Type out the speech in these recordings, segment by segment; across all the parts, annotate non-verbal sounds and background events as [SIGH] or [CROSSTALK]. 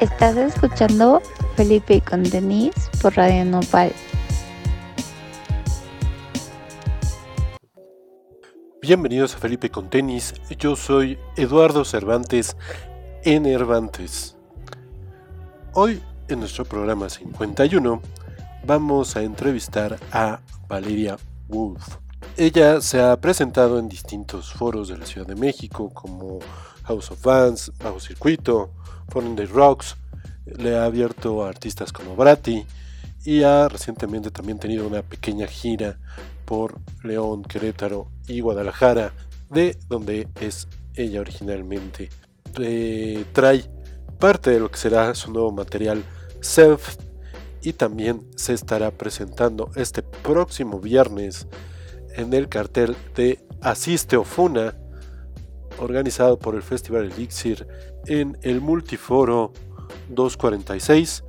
Estás escuchando Felipe con Denise por Radio Nopal. Bienvenidos a Felipe con Tenis. Yo soy Eduardo Cervantes Enervantes. Hoy en nuestro programa 51 vamos a entrevistar a Valeria Wolf. Ella se ha presentado en distintos foros de la Ciudad de México como House of Fans, Bajo Circuito, The Rocks, le ha abierto a artistas como Bratti y ha recientemente también tenido una pequeña gira por León, Querétaro y Guadalajara, de donde es ella originalmente. Eh, trae parte de lo que será su nuevo material Self y también se estará presentando este próximo viernes en el cartel de Asiste Ofuna organizado por el Festival Elixir en el Multiforo 246,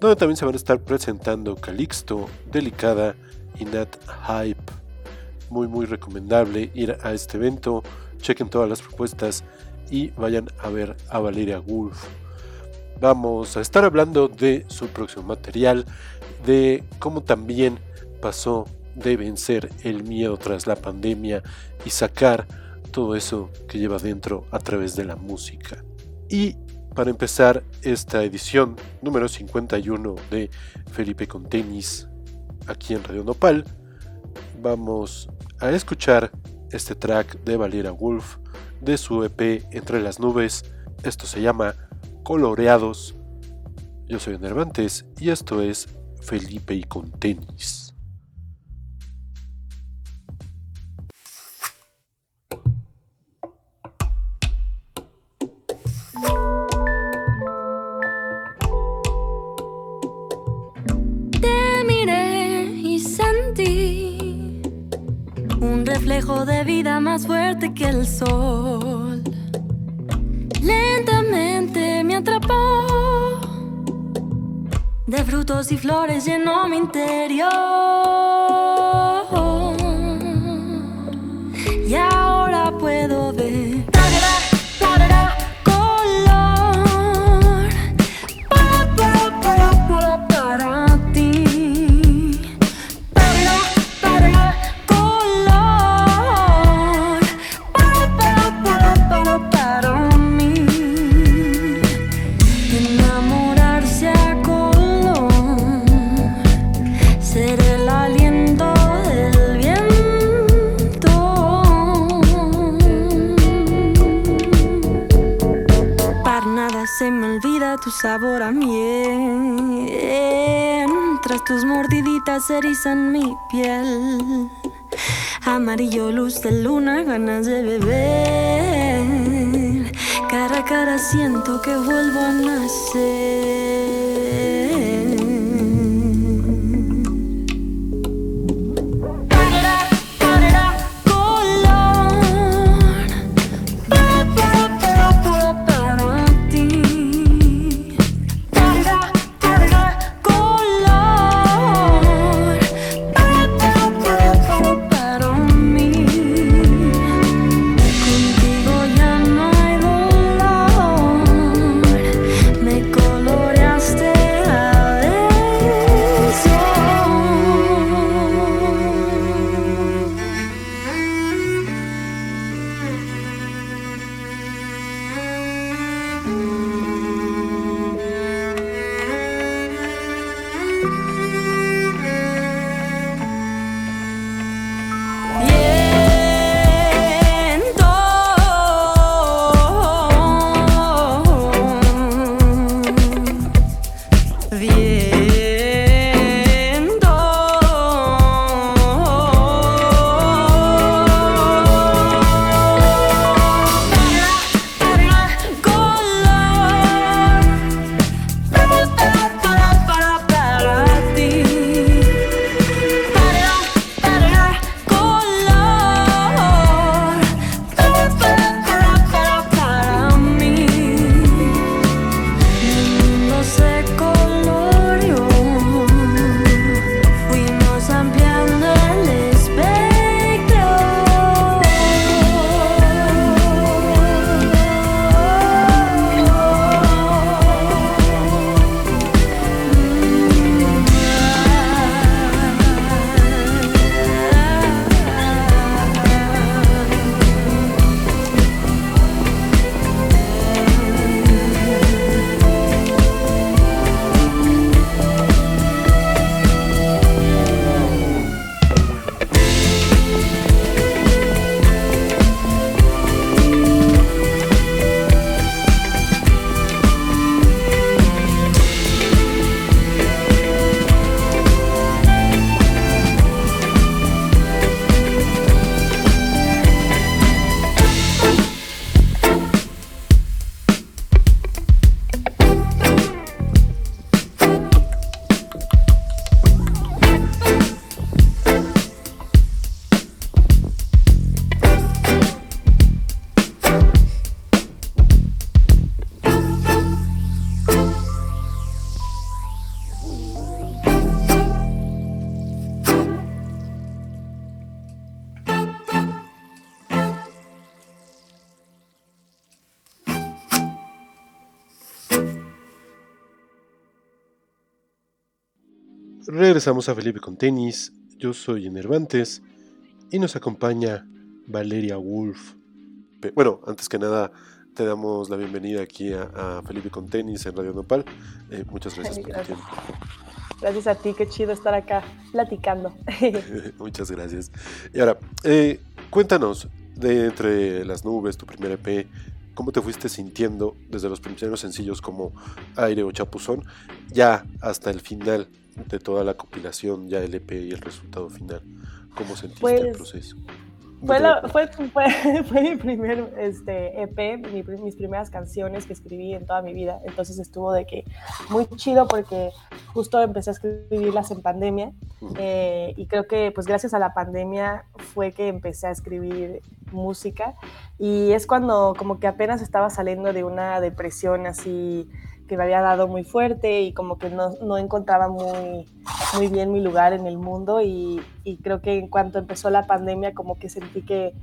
donde también se van a estar presentando Calixto, Delicada y Nat Hype. Muy muy recomendable ir a este evento, chequen todas las propuestas y vayan a ver a Valeria Wolf. Vamos a estar hablando de su próximo material, de cómo también pasó de vencer el miedo tras la pandemia y sacar todo eso que lleva dentro a través de la música. Y para empezar esta edición número 51 de Felipe con tenis aquí en Radio Nopal, vamos a escuchar este track de Valera Wolf de su EP Entre las Nubes. Esto se llama Coloreados. Yo soy Nervantes y esto es Felipe y con tenis. De vida más fuerte que el sol. Lentamente me atrapó. De frutos y flores llenó mi interior. Sabor a miel. Tras tus mordiditas erizan mi piel. Amarillo, luz de luna, ganas de beber. Cara a cara siento que vuelvo a nacer. Regresamos a Felipe con tenis. Yo soy Enervantes y nos acompaña Valeria Wolf. Bueno, antes que nada, te damos la bienvenida aquí a, Felipe con tenis en Radio Nopal. Eh, muchas gracias por el tiempo. Gracias a ti, qué chido estar acá platicando. [LAUGHS] [LAUGHS] muchas gracias. Y ahora, eh, cuéntanos de entre las nubes, tu primer EP, cómo te fuiste sintiendo desde los primeros sencillos como Aire o Chapuzón, ya hasta el final de toda la compilación, ya el EP y el resultado final. ¿Cómo sentiste el pues, proceso? Fue, [LAUGHS] fue, mi primer este, EP, mis primeras canciones que escribí en toda mi vida. Entonces estuvo de que muy chido porque justo empecé a escribirlas en pandemia. Eh, y creo que pues gracias a la pandemia fue que empecé a escribir música. Y es cuando como que apenas estaba saliendo de una depresión así que me había dado muy fuerte y como que no, no encontraba muy, muy bien mi lugar en el mundo y, y, creo que en cuanto empezó la pandemia como que sentí que,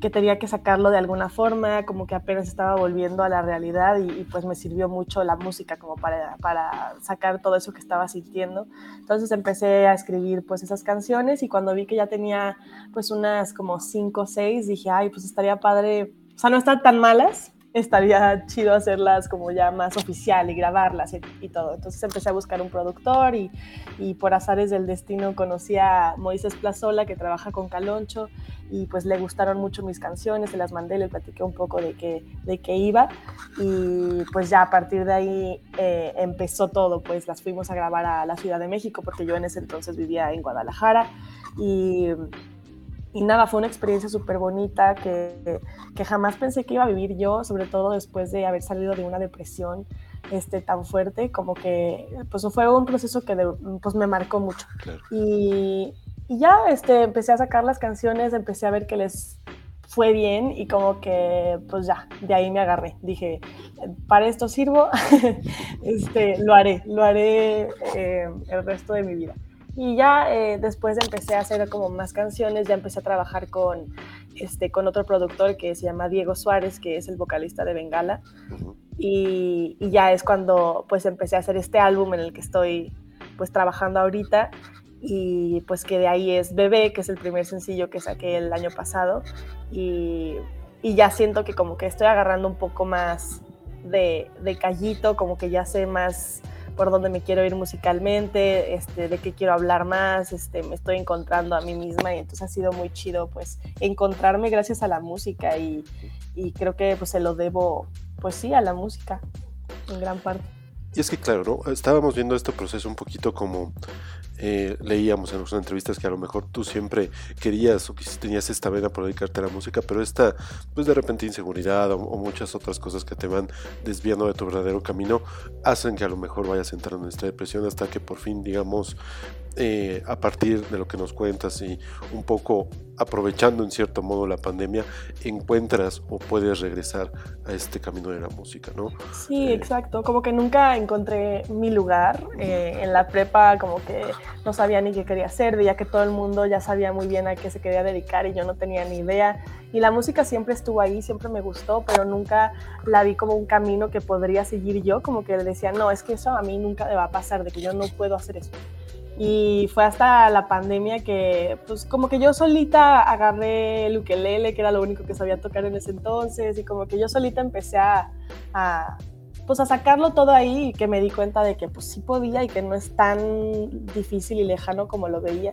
que, tenía que sacarlo de alguna forma, como que apenas estaba volviendo a la realidad y, pues me sirvió mucho la música como para, para, sacar todo eso que estaba sintiendo. Entonces empecé a escribir pues esas canciones y cuando vi que ya tenía pues unas como cinco o seis dije, ay, pues estaría padre, o sea, no están tan malas, estaría chido hacerlas como ya más oficial y grabarlas y, todo. Entonces empecé a buscar un productor y, y, por azares del destino conocí a Moisés Plazola que trabaja con Caloncho y pues le gustaron mucho mis canciones, se las mandé, le platiqué un poco de qué, de qué iba y pues ya a partir de ahí eh, empezó todo, pues las fuimos a grabar a la Ciudad de México porque yo en ese entonces vivía en Guadalajara y y nada, fue una experiencia súper bonita que, que, jamás pensé que iba a vivir yo, sobre todo después de haber salido de una depresión este, tan fuerte, como que pues fue un proceso que pues, me marcó mucho. Y, y, ya este, empecé a sacar las canciones, empecé a ver que les fue bien y como que pues ya, de ahí me agarré. Dije, para esto sirvo, [LAUGHS] este, lo haré, lo haré eh, el resto de mi vida. Y ya eh, después empecé a hacer como más canciones, ya empecé a trabajar con, este, con otro productor que se llama Diego Suárez, que es el vocalista de Bengala. y, y, ya es cuando pues empecé a hacer este álbum en el que estoy pues trabajando ahorita. Y pues que de ahí es Bebé, que es el primer sencillo que saqué el año pasado. Y, y ya siento que como que estoy agarrando un poco más de, de callito, como que ya sé más por dónde me quiero ir musicalmente, este, de qué quiero hablar más, este, me estoy encontrando a mí misma y entonces ha sido muy chido pues encontrarme gracias a la música y, y creo que pues se lo debo pues sí a la música en gran parte. Y es que claro, ¿no? Estábamos viendo este proceso un poquito como eh, leíamos en algunas entrevistas que a lo mejor tú siempre querías o tenías esta vena por dedicarte a la música, pero esta, pues de repente inseguridad o, muchas otras cosas que te van desviando de tu verdadero camino, hacen que a lo mejor vayas entrando en esta depresión hasta que por fin, digamos, eh, a partir de lo que nos cuentas y un poco aprovechando en cierto modo la pandemia, encuentras o puedes regresar a este camino de la música, ¿no? Sí, eh, exacto. Como que nunca encontré mi lugar. Eh, en la prepa como que no sabía ni qué quería hacer, veía que todo el mundo ya sabía muy bien a qué se quería dedicar y yo no tenía ni idea. Y la música siempre estuvo ahí, siempre me gustó, pero nunca la vi como un camino que podría seguir yo, como que decía, no, es que eso a mí nunca me va a pasar, de que yo no puedo hacer eso. Y fue hasta la pandemia que, pues, como que yo solita agarré el ukelele, que era lo único que sabía tocar en ese entonces, y como que yo solita empecé a, pues, a sacarlo todo ahí y que me di cuenta de que, pues, sí podía y que no es tan difícil y lejano como lo veía.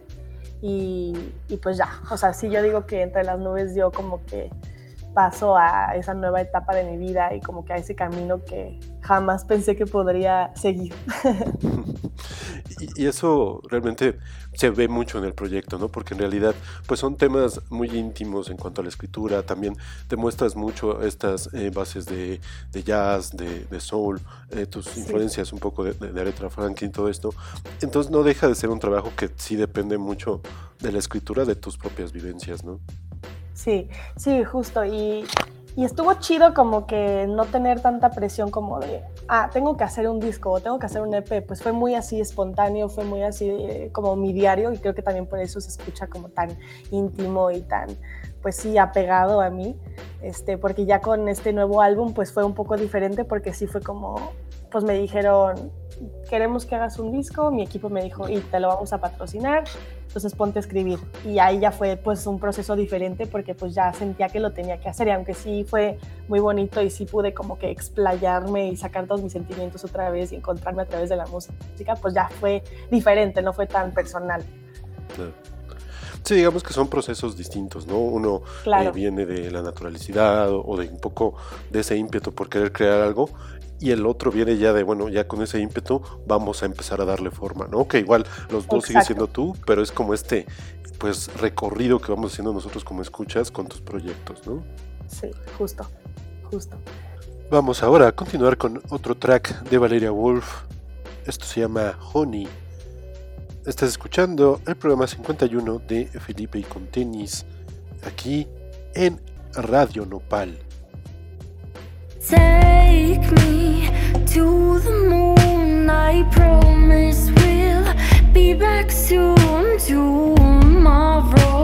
Y, y pues ya, o sea, sí yo digo que entre las nubes yo como que paso a esa nueva etapa de mi vida y como que a ese camino que jamás pensé que podría seguir. [LAUGHS] y, eso realmente se ve mucho en el proyecto, ¿no? Porque en realidad pues son temas muy íntimos en cuanto a la escritura, también demuestras mucho estas eh, bases de, jazz, de, soul, eh, tus influencias un poco de, de, Aretha Franklin, todo esto. Entonces no deja de ser un trabajo que sí depende mucho de la escritura de tus propias vivencias, ¿no? Sí, sí, justo. Y, estuvo chido como que no tener tanta presión como de, ah, tengo que hacer un disco o tengo que hacer un EP. Pues fue muy así espontáneo, fue muy así eh, como mi diario y creo que también por eso se escucha como tan íntimo y tan pues sí, apegado a mí, este, porque ya con este nuevo álbum, pues fue un poco diferente, porque sí fue como, pues me dijeron, queremos que hagas un disco, mi equipo me dijo, y te lo vamos a patrocinar, entonces ponte a escribir. Y ahí ya fue pues un proceso diferente porque pues ya sentía que lo tenía que hacer y aunque sí fue muy bonito y sí pude como que explayarme y sacar todos mis sentimientos otra vez y encontrarme a través de la música, pues ya fue diferente, no fue tan personal. Sí, digamos que son procesos distintos, ¿no? Uno eh, viene de la naturalidad o de un poco de ese ímpetu por querer crear algo y el otro viene ya de, bueno, ya con ese ímpetu vamos a empezar a darle forma, ¿no? Que igual los dos siguen siendo tú, pero es como este, pues, recorrido que vamos haciendo nosotros como escuchas con tus proyectos, ¿no? Sí, justo, justo. Vamos ahora a continuar con otro track de Valeria Wolf. Esto se llama Honey. Estás escuchando el programa 51 de Felipe y con tenis aquí en Radio Nopal. Take me to the moon. I promise we'll be back soon tomorrow.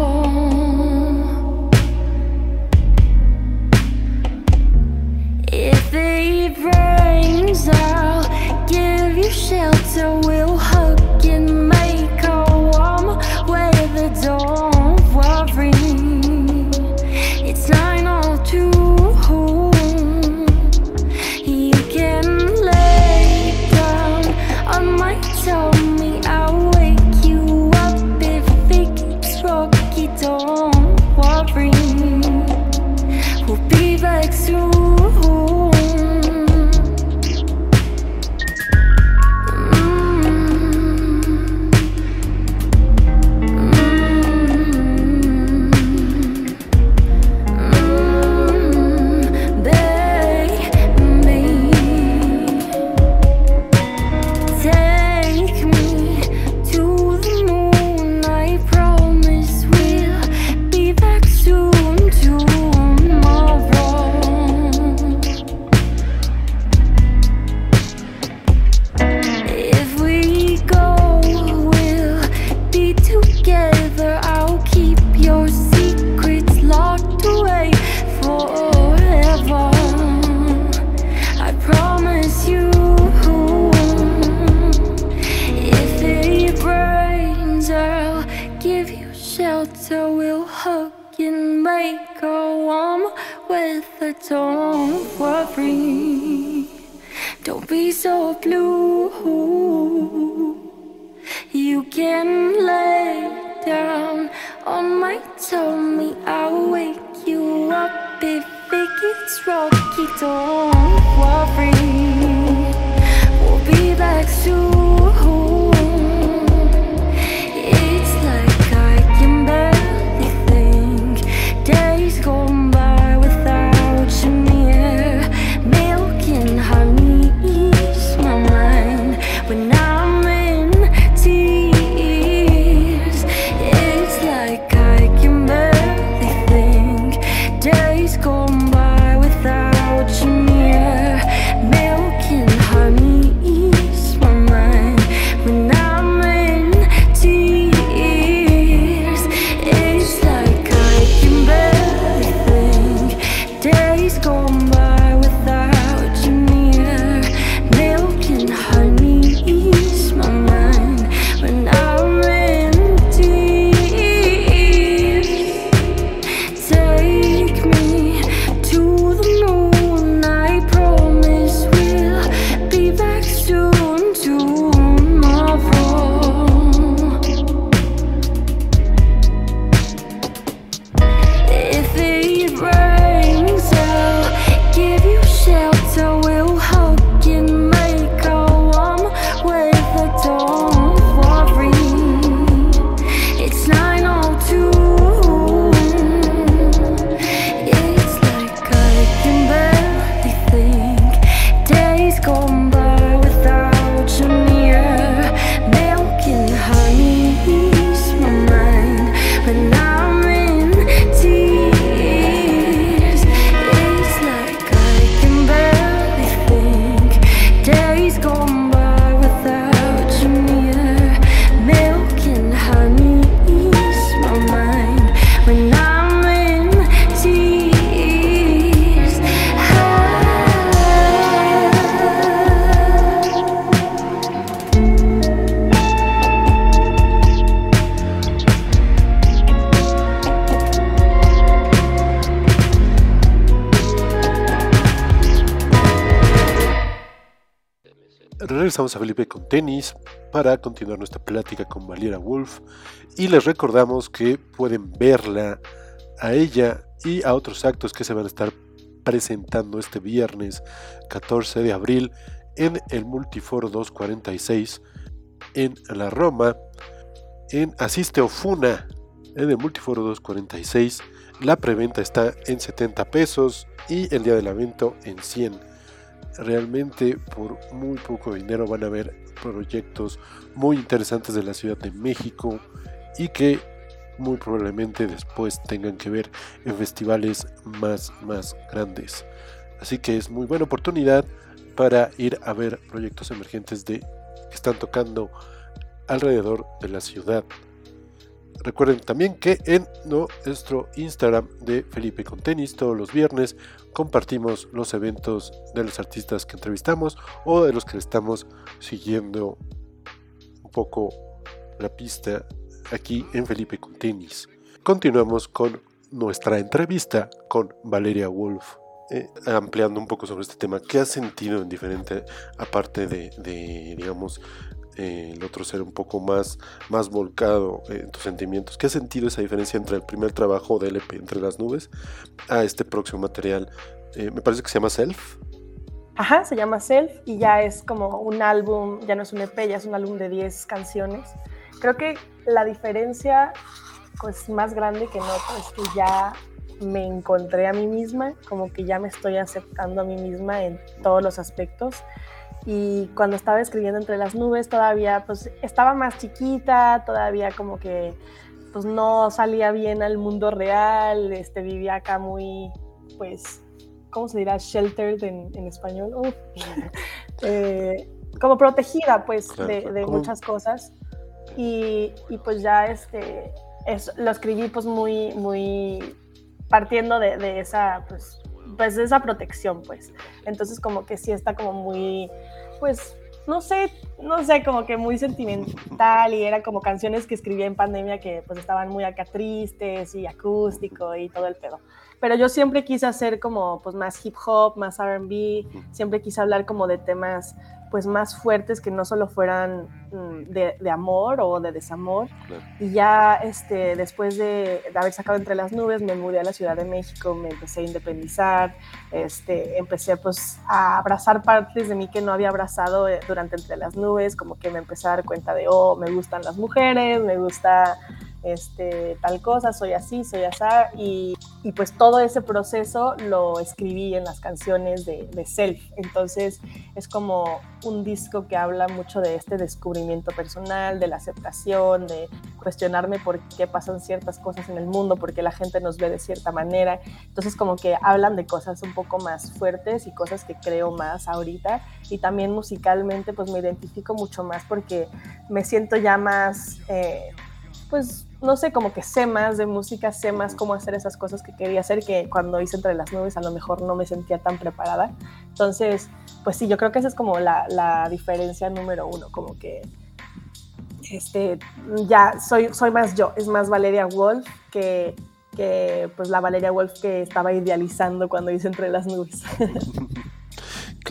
with her, don't worry. Don't be so blue. You can lay down on my tummy. I'll wake you up if it gets rocky. Don't worry, we'll be back soon. Regresamos a Felipe con tenis para continuar nuestra plática con Valiera Wolf y les recordamos que pueden verla a ella y a otros actos que se van a estar presentando este viernes 14 de abril en el Multiforo 246 en la Roma, en Asiste Ofuna, en el Multiforo 246. La preventa está en 70 pesos y el día del evento en 100. Realmente por muy poco dinero van a ver proyectos muy interesantes de la Ciudad de México y que muy probablemente después tengan que ver en festivales más, más grandes. Así que es muy buena oportunidad para ir a ver proyectos emergentes de, que están tocando alrededor de la ciudad. Recuerden también que en nuestro Instagram de Felipe con Tenis todos los viernes compartimos los eventos de los artistas que entrevistamos o de los que estamos siguiendo un poco la pista aquí en Felipe con Tenis. Continuamos con nuestra entrevista con Valeria Wolf. Eh, ampliando un poco sobre este tema, ¿qué has sentido en diferente, aparte de, digamos, eh, el otro ser un poco más, más volcado en tus sentimientos? ¿Qué has sentido esa diferencia entre el primer trabajo de LP, Entre las Nubes, a este próximo material? Eh, me parece que se llama Self. Ajá, se llama Self y ya es como un álbum, ya no es un EP, ya es un álbum de 10 canciones. Creo que la diferencia pues, más grande que noto es que ya me encontré a mí misma, como que ya me estoy aceptando a mí misma en todos los aspectos. Y cuando estaba escribiendo entre las nubes todavía pues estaba más chiquita, todavía como que pues no salía bien al mundo real, este, vivía acá muy, pues, ¿cómo se dirá? Sheltered en, en español. [LAUGHS] eh, como protegida pues de, de muchas cosas. Y, y, pues ya este, es, lo escribí pues muy, muy partiendo de, de esa, pues, pues, de esa protección, pues. Entonces, como que sí está como muy, pues, no sé, no sé, como que muy sentimental y era como canciones que escribía en pandemia que pues estaban muy acá tristes y acústico y todo el pedo. Pero yo siempre quise hacer como pues más hip hop, más R&B, siempre quise hablar como de temas pues más fuertes que no solo fueran mm, de, de, amor o de desamor. Claro. Y ya este, después de, de, haber sacado Entre las Nubes, me mudé a la Ciudad de México, me empecé a independizar, este, empecé pues a abrazar partes de mí que no había abrazado eh, durante Entre las Nubes, como que me empecé a dar cuenta de, oh, me gustan las mujeres, me gusta este, tal cosa, soy así, soy así, y, y, pues todo ese proceso lo escribí en las canciones de, de, Self. Entonces es como un disco que habla mucho de este descubrimiento personal, de la aceptación, de cuestionarme por qué pasan ciertas cosas en el mundo, por qué la gente nos ve de cierta manera. Entonces como que hablan de cosas un poco más fuertes y cosas que creo más ahorita. Y también musicalmente pues me identifico mucho más porque me siento ya más... Eh, pues no sé, como que sé más de música, sé más cómo hacer esas cosas que quería hacer, que cuando hice Entre las Nubes a lo mejor no me sentía tan preparada. Entonces, pues sí, yo creo que esa es como la, la diferencia número uno, como que este, ya soy, soy más yo, es más Valeria Wolf que, que pues la Valeria Wolf que estaba idealizando cuando hice Entre las Nubes. [LAUGHS]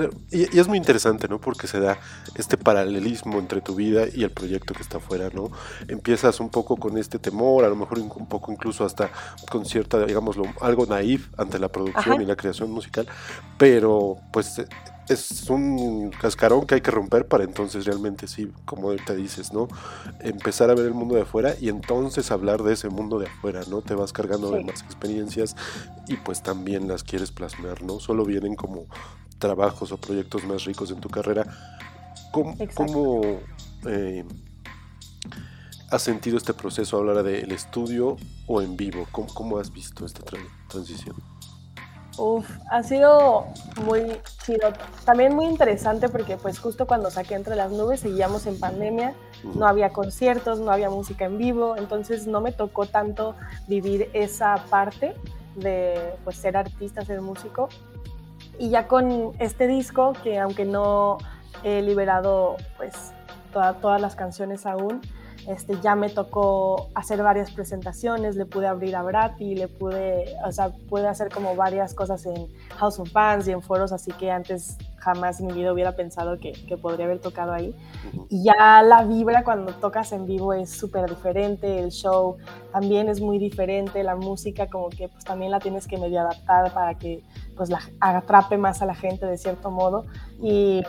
Claro, y, y, es muy interesante, ¿no? Porque se da este paralelismo entre tu vida y el proyecto que está afuera, ¿no? Empiezas un poco con este temor, a lo mejor un poco incluso hasta con cierta, digamos, algo naif ante la producción Ajá. y la creación musical, pero pues es un cascarón que hay que romper para entonces realmente sí, como te dices, ¿no? Empezar a ver el mundo de afuera y entonces hablar de ese mundo de afuera, ¿no? Te vas cargando sí. de más experiencias y pues también las quieres plasmar, ¿no? Solo vienen como trabajos o proyectos más ricos en tu carrera. ¿Cómo, cómo eh, has sentido este proceso a la hora del estudio o en vivo? ¿Cómo, cómo has visto esta tra transición? Uf, ha sido muy chido. También muy interesante porque pues justo cuando saqué Entre las Nubes seguíamos en pandemia, no había conciertos, no había música en vivo, entonces no me tocó tanto vivir esa parte de pues ser artista, ser músico. Y ya con este disco, que aunque no he liberado pues toda, todas las canciones aún, este, ya me tocó hacer varias presentaciones, le pude abrir a Brati, le pude, o sea, pude hacer como varias cosas en House of Fans y en foros, así que antes jamás en mi vida hubiera pensado que, que podría haber tocado ahí. Y ya la vibra cuando tocas en vivo es súper diferente, el show también es muy diferente, la música como que pues también la tienes que medio adaptar para que pues la atrape más a la gente de cierto modo. Y,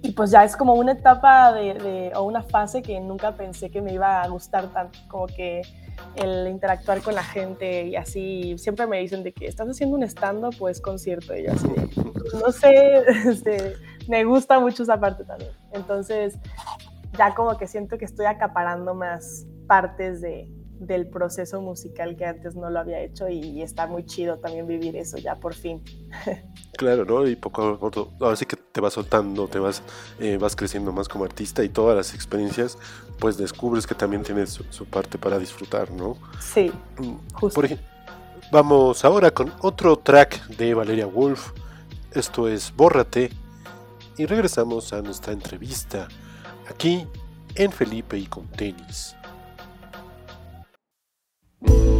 y pues ya es como una etapa de, de, o una fase que nunca pensé que me iba a gustar tanto, como que el interactuar con la gente y así, siempre me dicen de que estás haciendo un stand-up o es concierto, y yo así [LAUGHS] no sé, este, me gusta mucho esa parte también. Entonces, ya como que siento que estoy acaparando más partes de, del proceso musical que antes no lo había hecho y, está muy chido también vivir eso ya por fin. Claro, ¿no? Y poco a poco, ahora sí que te vas soltando, te vas, eh, vas creciendo más como artista y todas las experiencias, pues descubres que también tienes su, su parte para disfrutar, ¿no? Sí, justo. Por ejemplo, vamos ahora con otro track de Valeria Wolf. Esto es Bórrate. Y regresamos a nuestra entrevista aquí en Felipe y con tenis. Ya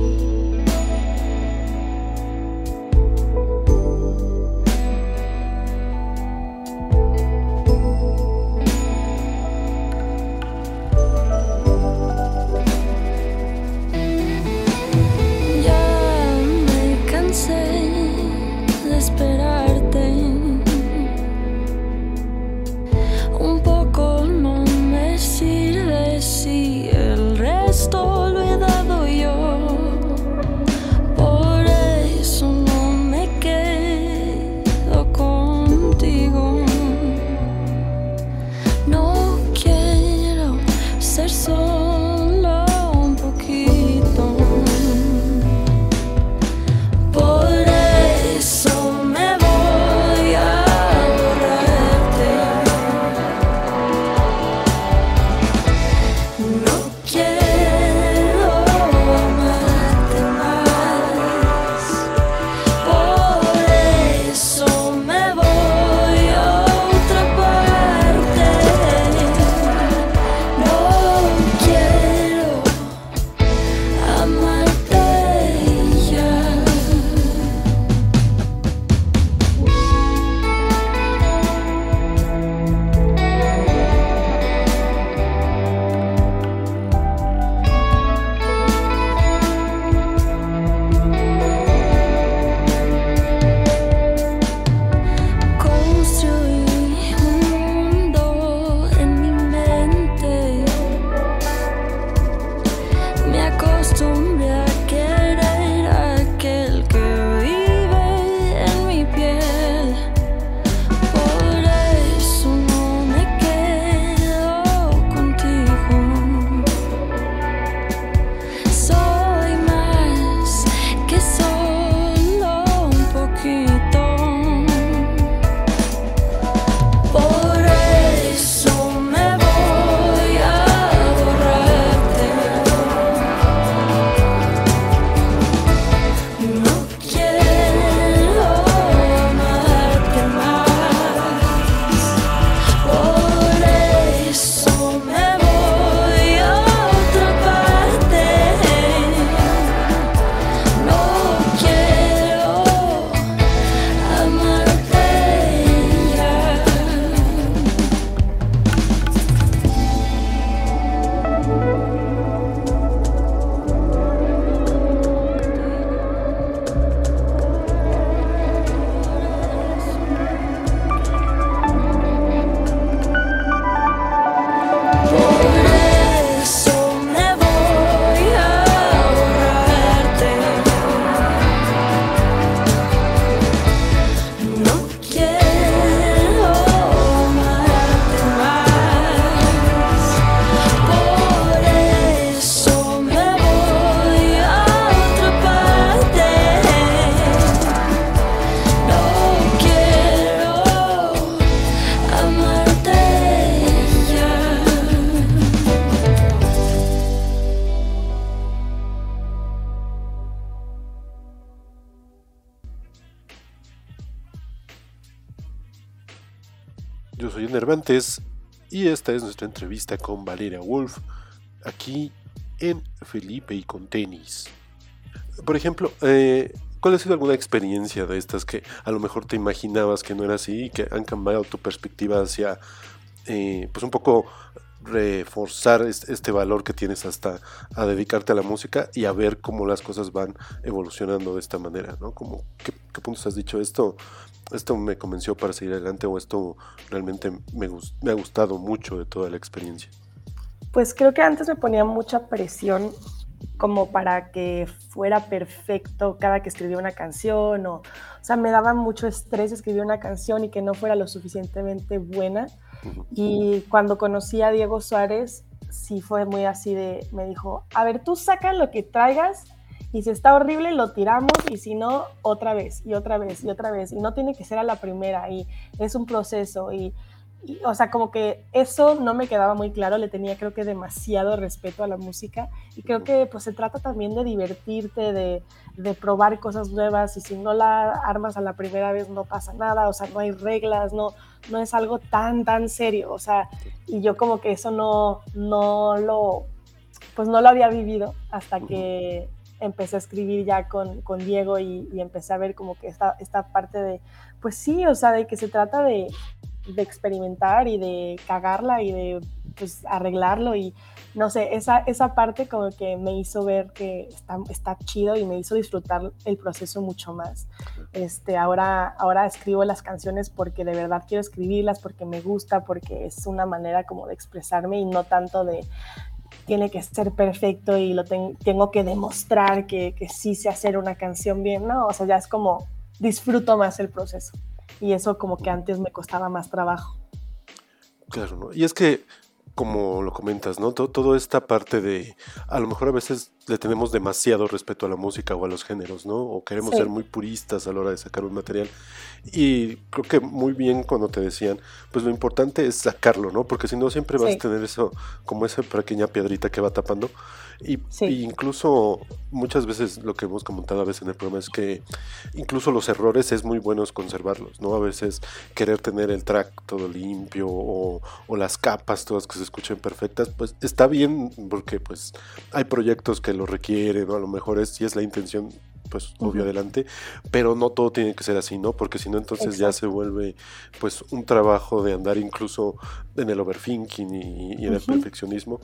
Y esta es nuestra entrevista con Valeria Wolf, aquí en Felipe y con tenis. Por ejemplo, eh, ¿cuál ha sido alguna experiencia de estas que a lo mejor te imaginabas que no era así y que han cambiado tu perspectiva hacia, eh, pues un poco reforzar este valor que tienes hasta a dedicarte a la música y a ver cómo las cosas van evolucionando de esta manera, ¿no? Como, ¿qué, qué puntos has dicho esto? Esto me convenció para seguir adelante o esto realmente me, me ha gustado mucho de toda la experiencia. Pues creo que antes me ponía mucha presión como para que fuera perfecto cada que escribía una canción o, o sea, me daba mucho estrés escribir una canción y que no fuera lo suficientemente buena y cuando conocí a Diego Suárez, sí fue muy así de, me dijo, a ver, tú saca lo que traigas y si está horrible lo tiramos y si no, otra vez y otra vez y otra vez. Y no tiene que ser a la primera y es un proceso y o sea, como que eso no me quedaba muy claro, le tenía creo que demasiado respeto a la música. Y creo que pues se trata también de divertirte, de, de, probar cosas nuevas y si no la armas a la primera vez no pasa nada, o sea, no hay reglas, no, no es algo tan, tan serio, o sea, y yo como que eso no, no lo, pues no lo había vivido hasta que empecé a escribir ya con, con Diego y, y, empecé a ver como que esta, esta parte de, pues sí, o sea, de que se trata de, de experimentar y de cagarla y de pues, arreglarlo y no sé, esa, esa parte como que me hizo ver que está, está chido y me hizo disfrutar el proceso mucho más. Este, ahora, ahora escribo las canciones porque de verdad quiero escribirlas, porque me gusta, porque es una manera como de expresarme y no tanto de tiene que ser perfecto y lo tengo que demostrar que, que sí sé hacer una canción bien, ¿no? O sea, ya es como disfruto más el proceso y eso como que antes me costaba más trabajo. Claro, ¿no? Y es que, como lo comentas, ¿no? Todo, toda esta parte de, a lo mejor a veces le tenemos demasiado respeto a la música o a los géneros, ¿no? O queremos sí. ser muy puristas a la hora de sacar un material. Y creo que muy bien cuando te decían, pues lo importante es sacarlo, ¿no? Porque si no siempre vas sí. a tener eso, como esa pequeña piedrita que va tapando. Y, sí. y, incluso muchas veces lo que hemos comentado a veces en el programa es que incluso los errores es muy bueno conservarlos, ¿no? A veces querer tener el track todo limpio o, o las capas todas que se escuchen perfectas, pues está bien porque pues hay proyectos que lo requieren, ¿no? A lo mejor es, si es la intención, pues obvio uh -huh. adelante, pero no todo tiene que ser así, ¿no? Porque si no, entonces Exacto. ya se vuelve pues un trabajo de andar incluso en el overthinking y, y en uh -huh. el perfeccionismo,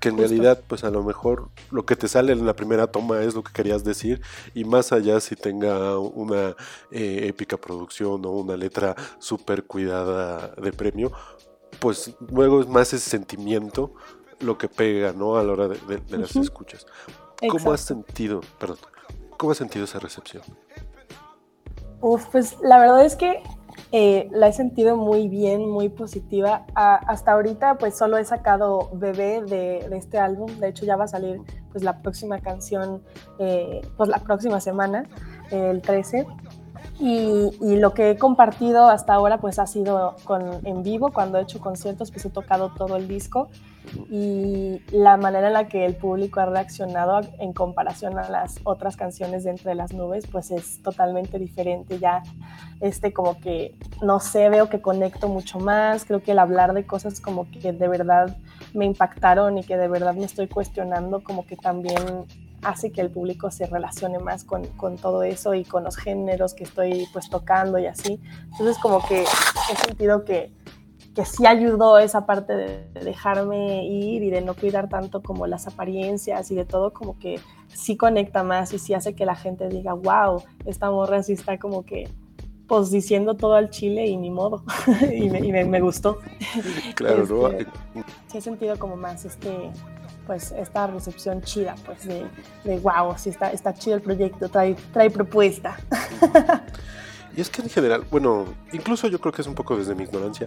que en Justo. realidad pues a lo mejor lo que te sale en la primera toma es lo que querías decir y más allá si tenga una eh, épica producción o una letra súper cuidada de premio, pues luego es más ese sentimiento lo que pega, ¿no? A la hora de, de, de las uh -huh. escuchas. ¿Cómo Exacto. has sentido, perdón, cómo has sentido esa recepción? Uf, pues la verdad es que eh, la he sentido muy bien, muy positiva. A, hasta ahorita pues solo he sacado Bebé de, de, este álbum, de hecho ya va a salir pues la próxima canción, eh, pues la próxima semana, eh, el 13. Y, y, lo que he compartido hasta ahora pues ha sido con, en vivo, cuando he hecho conciertos pues he tocado todo el disco. Y la manera en la que el público ha reaccionado en comparación a las otras canciones de Entre las Nubes pues es totalmente diferente. Ya este como que no sé veo que conecto mucho más. Creo que el hablar de cosas como que de verdad me impactaron y que de verdad me estoy cuestionando como que también hace que el público se relacione más con, con, todo eso y con los géneros que estoy pues tocando y así. Entonces como que he sentido que, que sí ayudó esa parte de, de dejarme ir y de no cuidar tanto como las apariencias y de todo como que sí conecta más y sí hace que la gente diga, wow, esta morra sí está como que pues diciendo todo al chile y ni modo. [LAUGHS] y, me, y me, me, gustó. Claro, este, ¿no? Sí he sentido como más este pues esta recepción chida, pues de, wow, sí está, está chido el proyecto, trae, trae propuesta. Y es que en general, bueno, incluso yo creo que es un poco desde mi ignorancia,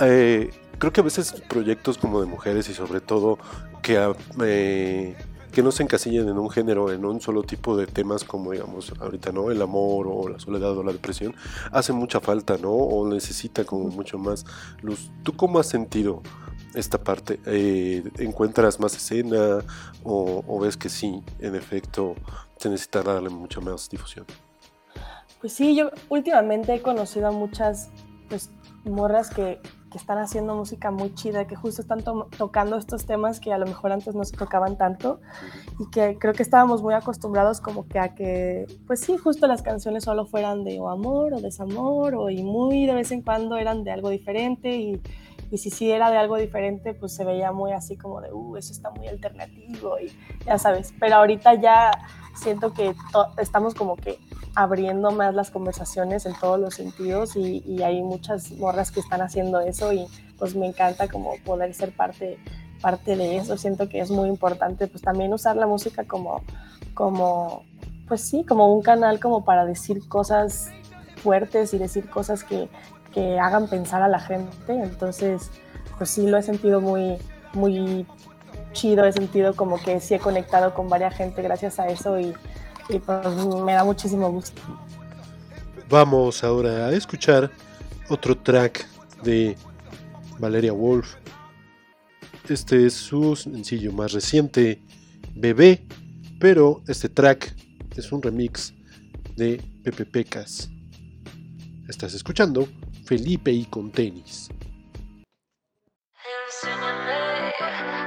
eh, creo que a veces proyectos como de mujeres y sobre todo que, eh, que no se encasillen en un género, en un solo tipo de temas como digamos ahorita, ¿no? El amor o la soledad o la depresión, hace mucha falta, ¿no? O necesita como mucho más luz. ¿Tú cómo has sentido? Esta parte? Eh, ¿Encuentras más escena o, o, ves que sí, en efecto, se necesita darle mucha más difusión? Pues sí, yo últimamente he conocido a muchas pues, morras que que están haciendo música muy chida, que justo están to- tocando estos temas que a lo mejor antes no se tocaban tanto y que creo que estábamos muy acostumbrados como que a que, pues sí, justo las canciones solo fueran de o amor o desamor o y muy de vez en cuando eran de algo diferente y, y si sí era de algo diferente, pues se veía muy así como de, uh, eso está muy alternativo y ya sabes, pero ahorita ya siento que estamos como que abriendo más las conversaciones en todos los sentidos y, y hay muchas morras que están haciendo eso y pues me encanta como poder ser parte, parte de eso. Siento que es muy importante pues también usar la música como, como, pues sí, como un canal como para decir cosas fuertes y decir cosas que, que hagan pensar a la gente. Entonces, pues sí, lo he sentido muy, muy chido, he sentido como que sí he conectado con varias gente gracias a eso y, y pues me da muchísimo gusto. Vamos ahora a escuchar otro track de Valeria Wolf. Este es su sencillo más reciente, Bebé, pero este track es un remix de Pepe Pecas. Estás escuchando Felipe y con tenis. Enséñame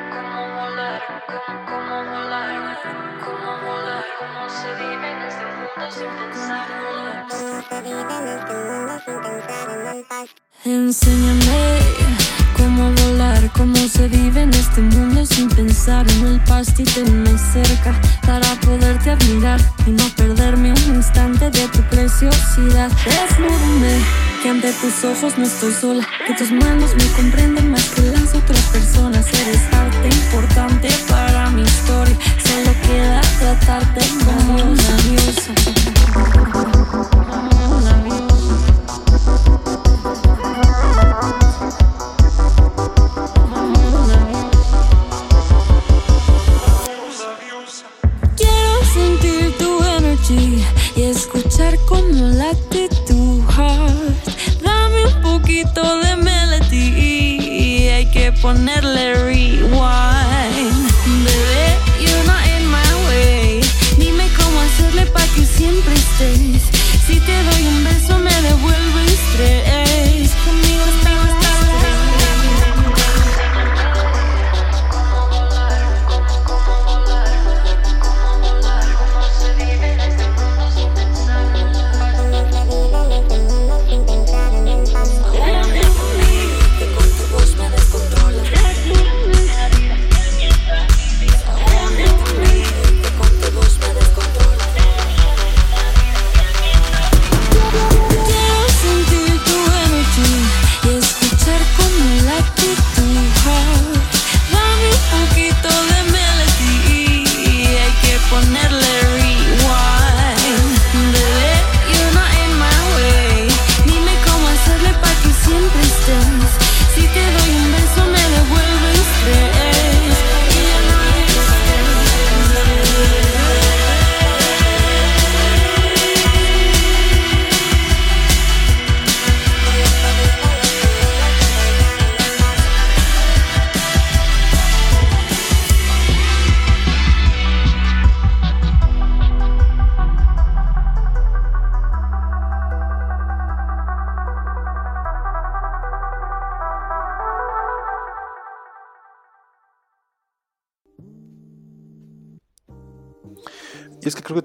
cómo volar, cómo, cómo volar, cómo volar, cómo se vive en este mundo sin pensar en volar. Enséñame cómo volar, cómo se vive en este mundo sin pensar en el past y tenme cerca para poderte admirar y no perderme un instante de tu preciosidad. Desnúdame, que ante tus ojos no estoy sola, que tus manos me comprenden más que las otras personas. Eres parte importante para mi historia, solo queda tratarte. Como una diosa. Escuchar cómo late tu heart. Dame un poquito de melody hay que ponerle rewind. Bebé, you're not in my way. Dime cómo hacerle pa' que siempre estés. Si te doy un beso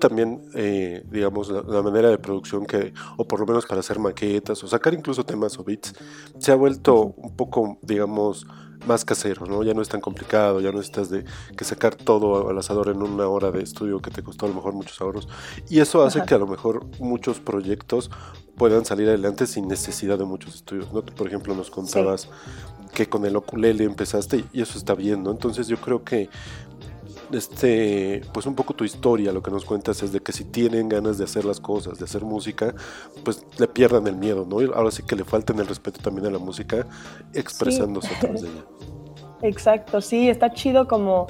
también, eh, digamos, la, la manera de producción que, o por lo menos para hacer maquetas, o sacar incluso temas o beats, se ha vuelto un poco, digamos, más casero, ¿no? Ya no es tan complicado, ya no estás de que sacar todo al asador en una hora de estudio que te costó a lo mejor muchos ahorros. Y eso hace Ajá. que a lo mejor muchos proyectos puedan salir adelante sin necesidad de muchos estudios, ¿no? Tú, por ejemplo, nos contabas que con el ukulele empezaste y eso está bien, ¿no? Entonces yo creo que este, pues un poco tu historia, lo que nos cuentas es de que si tienen ganas de hacer las cosas, de hacer música, pues le pierdan el miedo, ¿no? Y ahora sí que le falten el respeto también a la música, expresándose a través de ella. [LAUGHS] Exacto, sí, está chido como,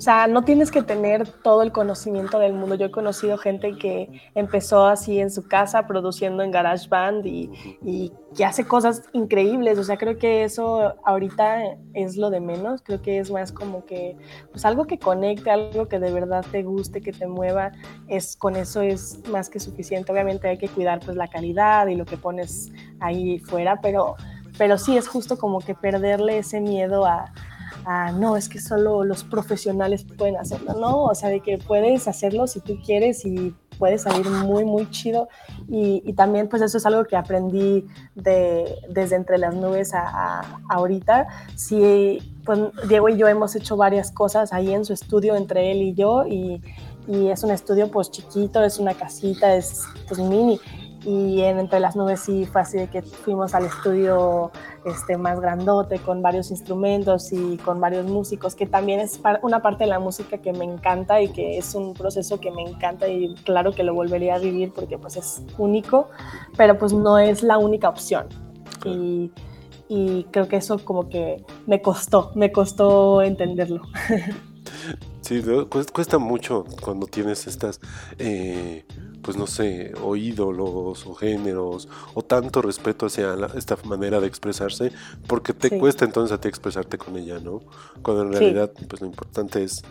o sea, no tienes que tener todo el conocimiento del mundo. Yo he conocido gente que empezó así en su casa produciendo en GarageBand y, y que hace cosas increíbles. O sea, creo que eso ahorita es lo de menos. Creo que es más como que, pues algo que conecte, algo que de verdad te guste, que te mueva, es con eso es más que suficiente. Obviamente hay que cuidar pues la calidad y lo que pones ahí fuera, pero pero sí es justo como que perderle ese miedo a, a, no, es que solo los profesionales pueden hacerlo, no, o sea, de que puedes hacerlo si tú quieres y puede salir muy, muy chido. Y, y, también pues eso es algo que aprendí de, desde entre las nubes a, a, ahorita. Sí, pues Diego y yo hemos hecho varias cosas ahí en su estudio entre él y yo y, y es un estudio pues chiquito, es una casita, es pues mini y en Entre las Nubes sí fue así de que fuimos al estudio este, más grandote con varios instrumentos y con varios músicos, que también es una parte de la música que me encanta y que es un proceso que me encanta y claro que lo volvería a vivir porque pues es único, pero pues no es la única opción. Y, y creo que eso como que me costó, me costó entenderlo. [LAUGHS] Sí, cuesta mucho cuando tienes estas... Eh pues no sé, o ídolos o géneros o tanto respeto hacia esta manera de expresarse, porque te sí. cuesta entonces a ti expresarte con ella, ¿no? Cuando en realidad sí. pues lo importante es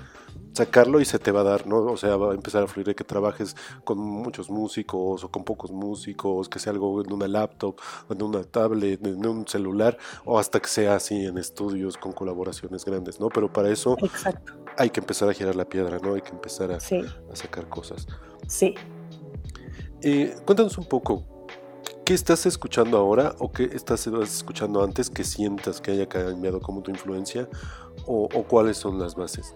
sacarlo y se te va a dar, ¿no? O sea, va a empezar a fluir de que trabajes con muchos músicos o con pocos músicos, que sea algo en una laptop, en una tablet, en un celular, o hasta que sea así en estudios con colaboraciones grandes, ¿no? Pero para eso Exacto. hay que empezar a girar la piedra, ¿no? Hay que empezar a, sí. a sacar cosas. Sí. Cuéntanos un poco, ¿qué estás escuchando ahora o qué estás escuchando antes que sientas que haya cambiado como tu influencia o, o cuáles son las bases?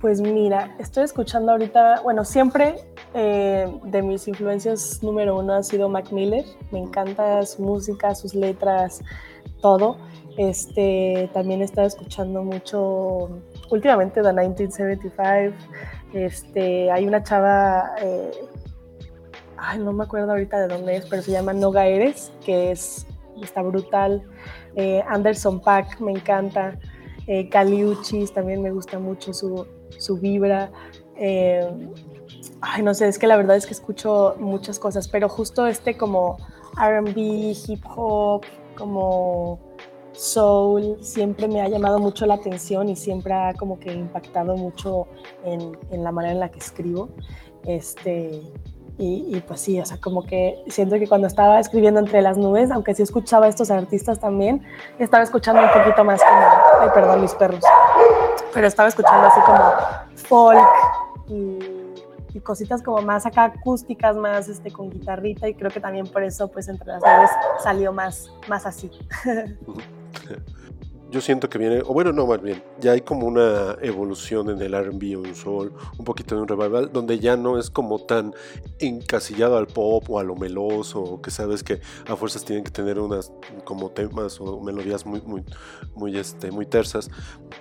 Pues mira, estoy escuchando ahorita, bueno, siempre eh, de mis influencias número uno ha sido Mac Miller. Me encanta su música, sus letras, todo. Este, también he estado escuchando mucho últimamente The 1975. Este, hay una chava, eh, no me acuerdo ahorita de dónde es, pero se llama Noga Eres, que es, está brutal. Eh, Anderson Pack me encanta. Eh, Caliuchis también me gusta mucho su, su vibra. Eh, ay, no sé, es que la verdad es que escucho muchas cosas, pero justo este como RB, hip hop, como soul, siempre me ha llamado mucho la atención y siempre ha como que impactado mucho en, en la manera en la que escribo. Este, y, y, pues sí, o sea, como que siento que cuando estaba escribiendo entre las nubes, aunque sí escuchaba a estos artistas también, estaba escuchando un poquito más como, ay, perdón, mis perros, pero estaba escuchando así como folk y, y cositas como más acá acústicas, más este, con guitarrita, y creo que también por eso, pues entre las nubes salió más, más así. [LAUGHS] yo siento que viene, o bueno, no, más bien, ya hay como una evolución en el RB o un soul, un poquito de un revival, donde ya no es como tan encasillado al pop o a lo meloso, que sabes que a fuerzas tienen que tener unas como temas o melodías muy, muy, muy, este, muy tersas,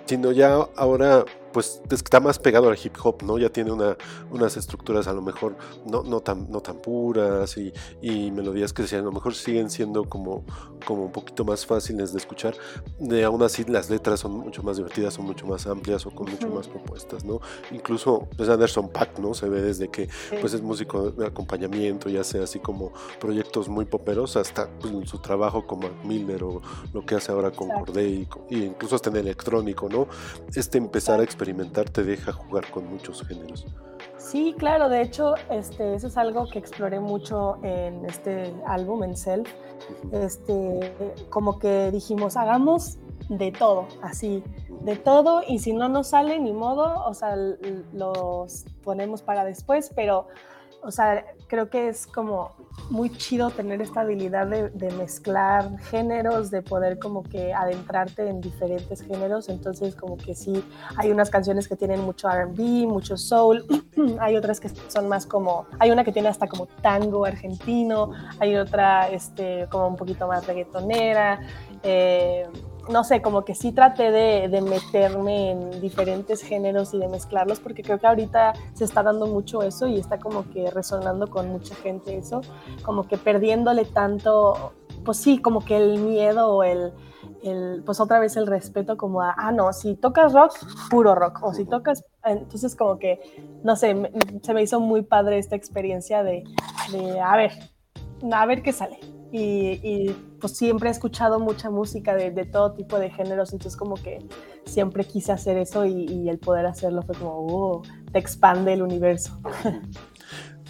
sino ya ahora pues está más pegado al hip hop, ¿no? Ya tiene una, unas estructuras a lo mejor no, no, tan, no tan puras y, y melodías que a lo mejor siguen siendo como, como un poquito más fáciles de escuchar. De, aún así las letras son mucho más divertidas, son mucho más amplias o con mucho más propuestas, ¿no? Incluso pues Anderson Pack, ¿no? Se ve desde que pues es músico de acompañamiento, ya sea así como proyectos muy poperos, hasta pues, su trabajo con Mac Miller o lo que hace ahora con Corday y, incluso hasta en electrónico, ¿no? Este empezar a experimentar te deja jugar con muchos géneros. Sí, claro, de hecho, este, eso es algo que exploré mucho en este álbum, en Self. Este, como que dijimos, hagamos de todo, así, de todo, y si no nos sale, ni modo, o sea, los ponemos para después, pero o sea, creo que es como muy chido tener esta habilidad de, mezclar géneros, de poder como que adentrarte en diferentes géneros. Entonces, como que sí, hay unas canciones que tienen mucho RB, mucho soul, [CLEARS THROAT] hay otras que son más como, hay una que tiene hasta como tango argentino, hay otra este, como un poquito más reggaetonera. Eh, no sé, como que sí traté de, de, meterme en diferentes géneros y de mezclarlos, porque creo que ahorita se está dando mucho eso y está como que resonando con mucha gente eso, como que perdiéndole tanto, pues sí, como que el miedo o el, el pues otra vez el respeto como a, ah, no, si tocas rock, puro rock, o si tocas, entonces como que, no sé, se me hizo muy padre esta experiencia de, de a ver, a ver qué sale. Y, y, pues siempre he escuchado mucha música de, de, todo tipo de géneros, entonces como que siempre quise hacer eso y, y el poder hacerlo fue como, oh, te expande el universo. [LAUGHS]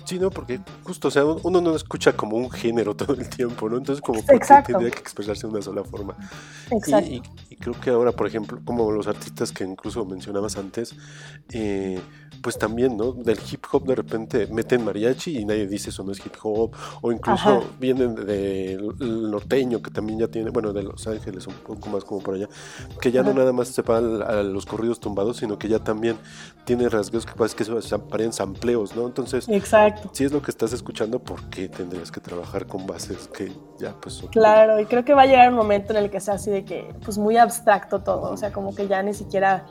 Sí, no, porque justo, o sea, uno no escucha como un género [LAUGHS] todo el tiempo, ¿no? Entonces, como que tendría que expresarse de una sola forma. Exacto. Y, y- y creo que ahora, por ejemplo, como los artistas que incluso mencionabas antes, eh, pues también, ¿no? Del hip hop de repente meten mariachi y nadie dice eso no es hip hop, o incluso Ajá. vienen del norteño, que también ya tiene, bueno, de Los Ángeles, un poco más como por allá, que ya no nada más se van a los corridos tumbados, sino que ya también tiene rasgos que parece que se se parecen sampleos, ¿no? Entonces, Exacto. si es lo que estás escuchando, ¿por qué tendrías que trabajar con bases que ya pues son... Claro, y creo que va a llegar un momento en el que sea así de que, pues muy abstracto todo, o sea, como que ya ni siquiera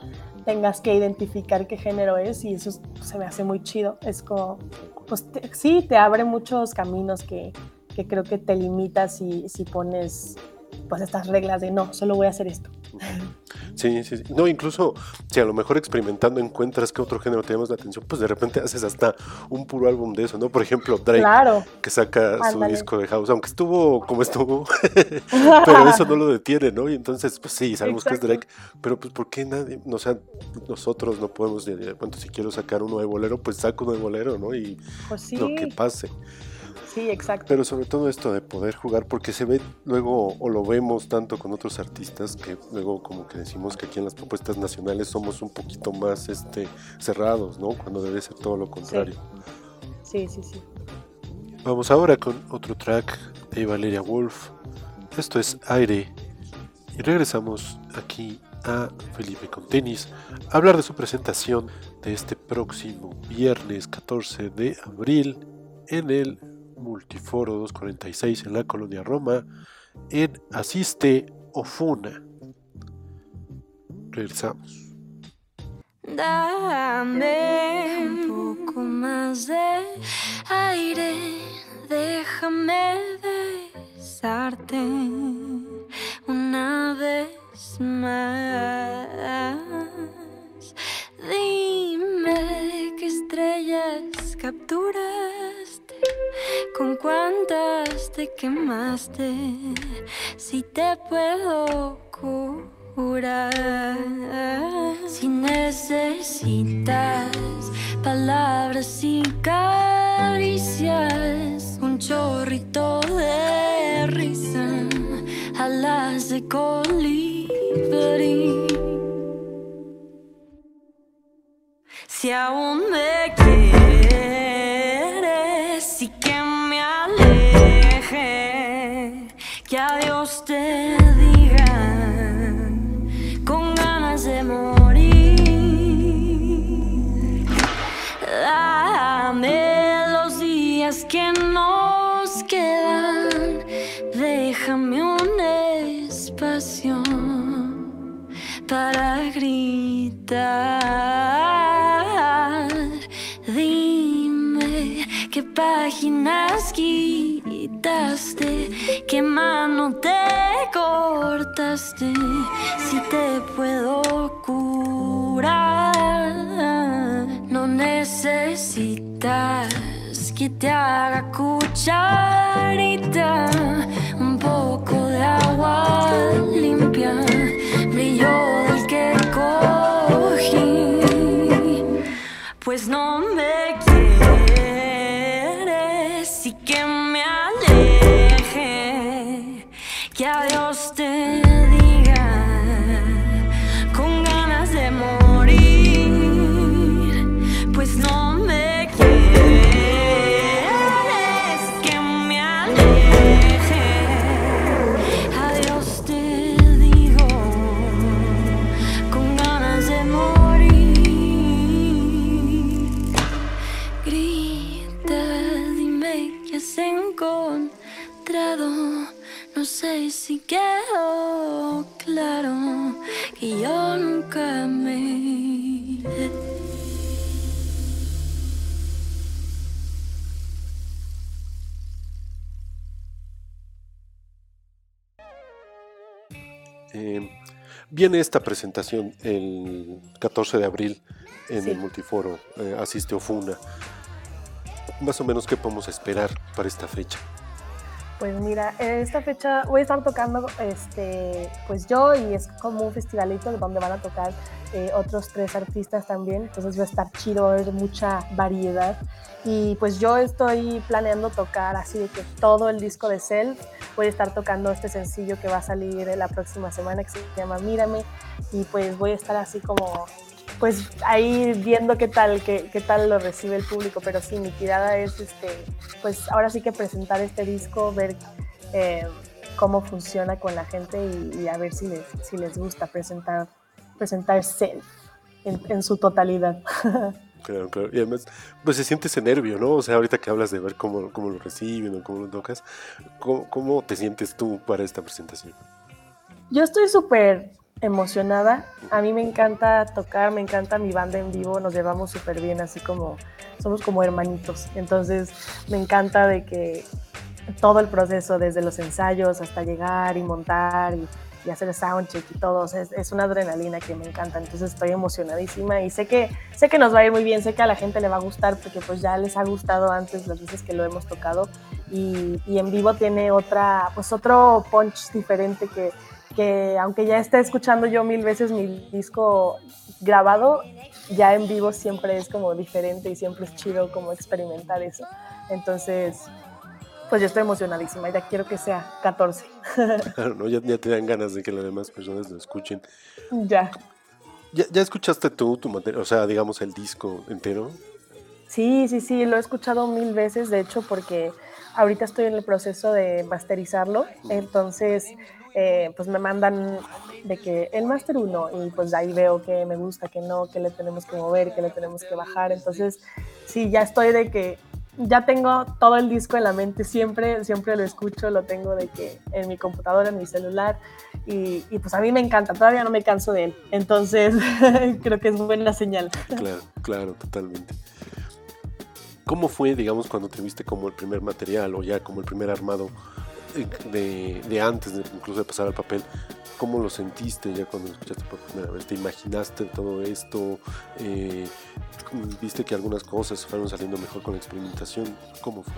tengas que identificar qué género es y eso es- se me hace muy chido. Es como, pues sí, te abre muchos caminos que, que creo que te limitas si, si pones pues estas reglas de no, solo voy a hacer esto. Sí, sí, sí. No, incluso si a lo mejor experimentando encuentras que otro género te llama la atención, pues de repente haces hasta un puro álbum de eso, ¿no? Por ejemplo, Drake, Claro, que saca su disco de house, aunque estuvo como estuvo, pero eso no lo detiene, ¿no? Y entonces, pues sí, sabemos que es. Drake, pero pues ¿por qué nadie, o sea, nosotros no podemos, de- de- bueno, si quiero sacar uno de bolero, pues saco uno de bolero, ¿no? Y pues sí, lo que pase. Sí, exacto. Pero sobre todo esto de poder jugar, porque se ve luego, o lo vemos tanto con otros artistas, que luego como que decimos que aquí en las propuestas nacionales somos un poquito más este, cerrados, ¿no? Cuando debe ser todo lo contrario. Sí, sí, sí. Vamos ahora con otro track de Valeria Wolf. Esto es Aire. Y regresamos aquí a Felipe con tenis a hablar de su presentación de este próximo viernes 14 de abril en el Multiforo 246 en la colonia Roma en Asiste Ofuna. Regresamos. Dame un poco más de aire, déjame besarte una vez más. Dime qué estrellas capturaste, con cuántas te quemaste, si te puedo curar. Si necesitas palabras y caricias, un chorrito de risa, alas de colibrí. Si aún me quieres y que me aleje, que adiós te diga con ganas de morir. Dame los días que nos quedan, déjame un espacio para gritar. Qué mano te cortaste, si te puedo curar. No necesitas que te haga cucharita, un poco de agua limpia, brillo del que cogí, pues no me si quedó claro que yo nunca me. Eh, viene esta presentación el 14 de abril en Sí. el Multiforo, eh, asiste Ofuna. Más o menos, ¿qué podemos esperar para esta fecha? Pues mira, esta fecha voy a estar tocando, este, pues yo y es como un festivalito donde van a tocar eh, otros tres artistas también, entonces va a estar chido, va mucha variedad. Y pues yo estoy planeando tocar así de que todo el disco de Self, voy a estar tocando este sencillo que va a salir la próxima semana que se llama Mírame. Y pues voy a estar así como pues ahí viendo qué tal, qué, qué, tal lo recibe el público, pero sí, mi tirada es, este, pues ahora sí que presentar este disco, ver eh, cómo funciona con la gente y, y, a ver si les, si les gusta presentar, presentar Self en, en su totalidad. [LAUGHS] Claro, claro. Y además, pues se siente ese nervio, ¿no? O sea, ahorita que hablas de ver cómo, cómo lo reciben o cómo lo tocas, ¿cómo, ¿cómo te sientes tú para esta presentación? Yo estoy súper emocionada. A mí me encanta tocar, me encanta mi banda en vivo, nos llevamos súper bien, así como somos como hermanitos. Entonces me encanta de que todo el proceso, desde los ensayos hasta llegar y montar y, hacer soundcheck y todo, es, es, una adrenalina que me encanta. Entonces estoy emocionadísima y sé que, sé que nos va a ir muy bien, sé que a la gente le va a gustar porque pues ya les ha gustado antes las veces que lo hemos tocado y, y en vivo tiene otra, pues otro punch diferente que que aunque ya esté escuchando yo mil veces mi disco grabado, ya en vivo siempre es como diferente y siempre es chido como experimentar eso. Entonces, pues yo estoy emocionadísima y ya quiero que sea 14. [LAUGHS] Claro, ¿no? ya, ya te dan ganas de que las demás personas lo escuchen. Ya. ¿Ya, ya escuchaste tú tu material, o sea, digamos el disco entero? Sí, sí, sí, lo he escuchado mil veces, de hecho, porque ahorita estoy en el proceso de masterizarlo, entonces eh, pues me mandan de que el máster 1 y pues ahí veo que me gusta, que no, que le tenemos que mover, que le tenemos que bajar. Entonces, sí, ya estoy de que ya tengo todo el disco en la mente, siempre, siempre lo escucho, lo tengo de que en mi computadora, en mi celular y, y pues a mí me encanta, todavía no me canso de él. Entonces, [LAUGHS] creo que es buena señal. Claro, claro, totalmente. ¿Cómo fue, digamos, cuando te viste como el primer material o ya como el primer armado de, de, antes, de, incluso de pasar al papel, ¿cómo lo sentiste ya cuando escuchaste por primera vez? ¿Te imaginaste todo esto? Eh, ¿Viste que algunas cosas fueron saliendo mejor con la experimentación? ¿Cómo fue?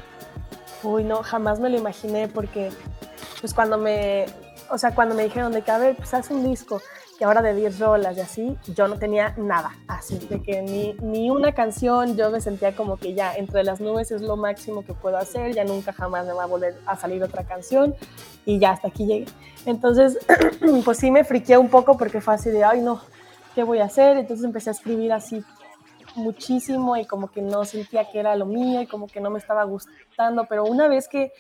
Uy, no, jamás me lo imaginé porque, pues cuando me, o sea, cuando me dijeron de que, a pues haz un disco, y ahora de 10 rolas y así, yo no tenía nada, así de que ni, ni una canción, yo me sentía como que ya entre las nubes es lo máximo que puedo hacer, ya nunca jamás me va a volver a salir otra canción y ya hasta aquí llegué. Entonces, [CLEARS THROAT] pues sí me friqué un poco porque fue así de, ay no, ¿qué voy a hacer? Entonces empecé a escribir así muchísimo y como que no sentía que era lo mío y como que no me estaba gustando, pero una vez que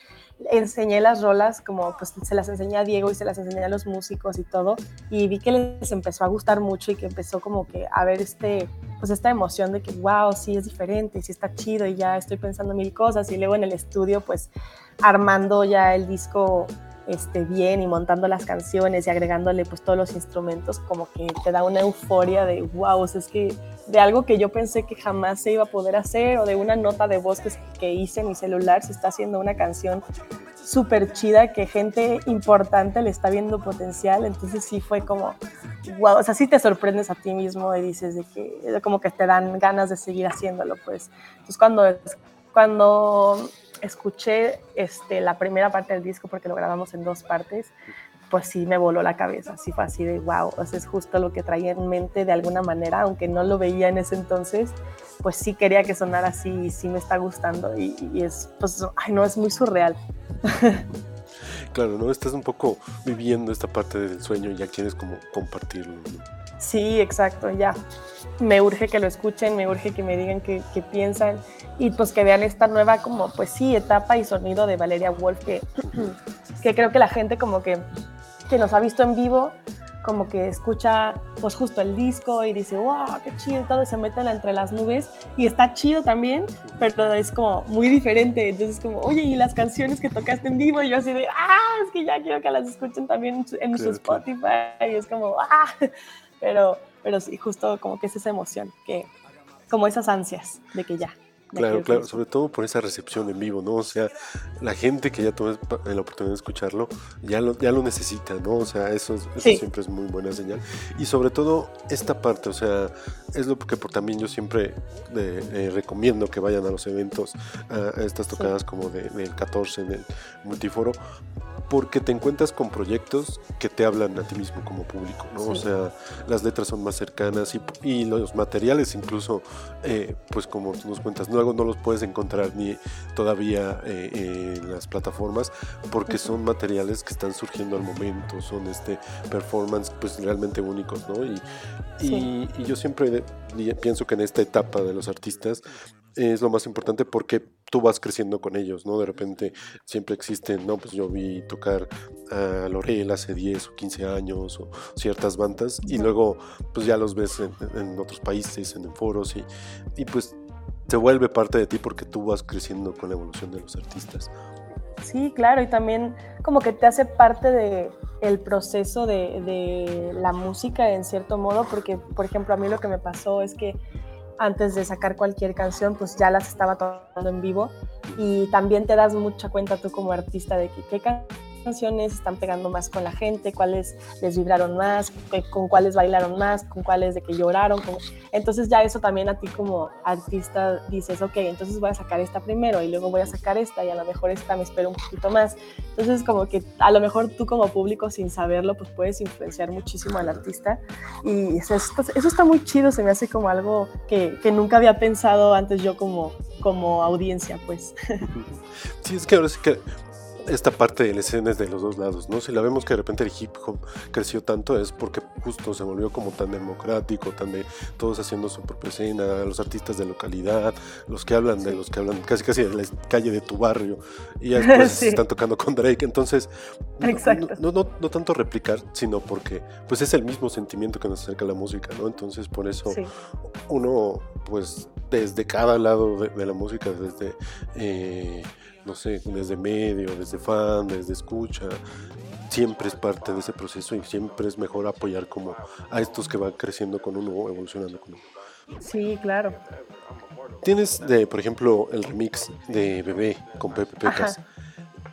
enseñé las rolas, como pues se las enseñé a Diego y se las enseñé a los músicos y todo, y vi que les empezó a gustar mucho y que empezó como que a ver este, pues esta emoción de que, wow, sí es diferente, sí está chido y ya estoy pensando mil cosas y luego en el estudio pues armando ya el disco este, bien y montando las canciones y agregándole pues todos los instrumentos, como que te da una euforia de wow, o es que de algo que yo pensé que jamás se iba a poder hacer o de una nota de voz que, que hice en mi celular, se está haciendo una canción súper chida que gente importante le está viendo potencial, entonces sí fue como wow, o sea, sí te sorprendes a ti mismo y dices de que como que te dan ganas de seguir haciéndolo, pues. Entonces cuando, cuando escuché este, la primera parte del disco, porque lo grabamos en dos partes, pues sí me voló la cabeza, sí fue así de wow, o sea, es justo lo que traía en mente de alguna manera, aunque no lo veía en ese entonces, pues sí quería que sonara así y sí me está gustando y, y es, pues, ay no, es muy surreal. [LAUGHS] claro, ¿no? Estás un poco viviendo esta parte del sueño y ya quieres como compartirlo. ¿no? Sí, exacto, ya. Me urge que lo escuchen, me urge que me digan qué, qué, piensan y pues que vean esta nueva como, pues sí, etapa y sonido de Valeria Wolf que, [CLEARS THROAT] que creo que la gente como que, que nos ha visto en vivo como que escucha pues justo el disco y dice, wow, qué chido, todo se mete entre las nubes y está chido también, pero es como muy diferente, entonces como, oye, y las canciones que tocaste en vivo, y yo así de, ah, es que ya quiero que las escuchen también en su Spotify, y es como, ah, [LAUGHS] pero, pero sí, justo como que es esa emoción, que como esas ansias de que ya. Claro, claro, sobre todo por esa recepción en vivo, ¿no? O sea, la gente que ya tuvo pa- la oportunidad de escucharlo, ya lo, ya lo necesita, ¿no? O sea, eso, es- eso Sí. siempre es muy buena señal. Y sobre todo esta parte, o sea, es lo que por, también yo siempre eh, eh, recomiendo que vayan a los eventos, a, a estas tocadas como de- del 14 en el multiforo, porque te encuentras con proyectos que te hablan a ti mismo como público, ¿no? O sea, las letras son más cercanas y, y los materiales incluso, eh, pues como tú nos cuentas, luego no los puedes encontrar ni todavía eh, eh, en las plataformas porque son materiales que están surgiendo al momento, son este performance pues realmente únicos, ¿no? Y, y- Sí. y yo siempre pienso que en esta etapa de los artistas es lo más importante porque tú vas creciendo con ellos, ¿no? De repente siempre existen, ¿no? Pues yo vi tocar a Lorel hace 10 o 15 años o ciertas bandas y luego pues ya los ves en, en otros países, en foros y, y pues se vuelve parte de ti porque tú vas creciendo con la evolución de los artistas. Sí, claro, y también como que te hace parte de el proceso de, de la música en cierto modo, porque por ejemplo a mí lo que me pasó es que antes de sacar cualquier canción, pues ya las estaba tocando en vivo. Y también te das mucha cuenta tú como artista de que qué can- canciones están pegando más con la gente, cuáles les vibraron más, con cuáles bailaron más, con cuáles de que lloraron. con- Entonces ya eso también a ti como artista dices, ok, entonces voy a sacar esta primero y luego voy a sacar esta y a lo mejor esta me espero un poquito más. Entonces como que a lo mejor tú como público sin saberlo pues puedes influenciar muchísimo al artista y eso, eso está muy chido, se me hace como algo que, que nunca había pensado antes yo como, como audiencia pues. [LAUGHS] Sí, es que ahora sí que esta parte de la escena es de los dos lados, ¿no? Si la vemos que de repente el hip hop creció tanto es porque justo se volvió como tan democrático, tan de todos haciendo su propia escena, los artistas de localidad, los que hablan de los que hablan casi casi de la calle de tu barrio y ya después [LAUGHS] Sí. están tocando con Drake, entonces no- Exacto. No, no, no tanto replicar, sino porque pues es el mismo sentimiento que nos acerca a la música, ¿no? Entonces por eso Sí, uno, pues, desde cada lado de, de la música, desde, eh, no sé, desde medio, desde fan, desde escucha, siempre es parte de ese proceso y siempre es mejor apoyar como a estos que van creciendo con uno, evolucionando con uno. sí, claro. Tienes, de, por ejemplo, el remix de Bebé con Pepe Pecas.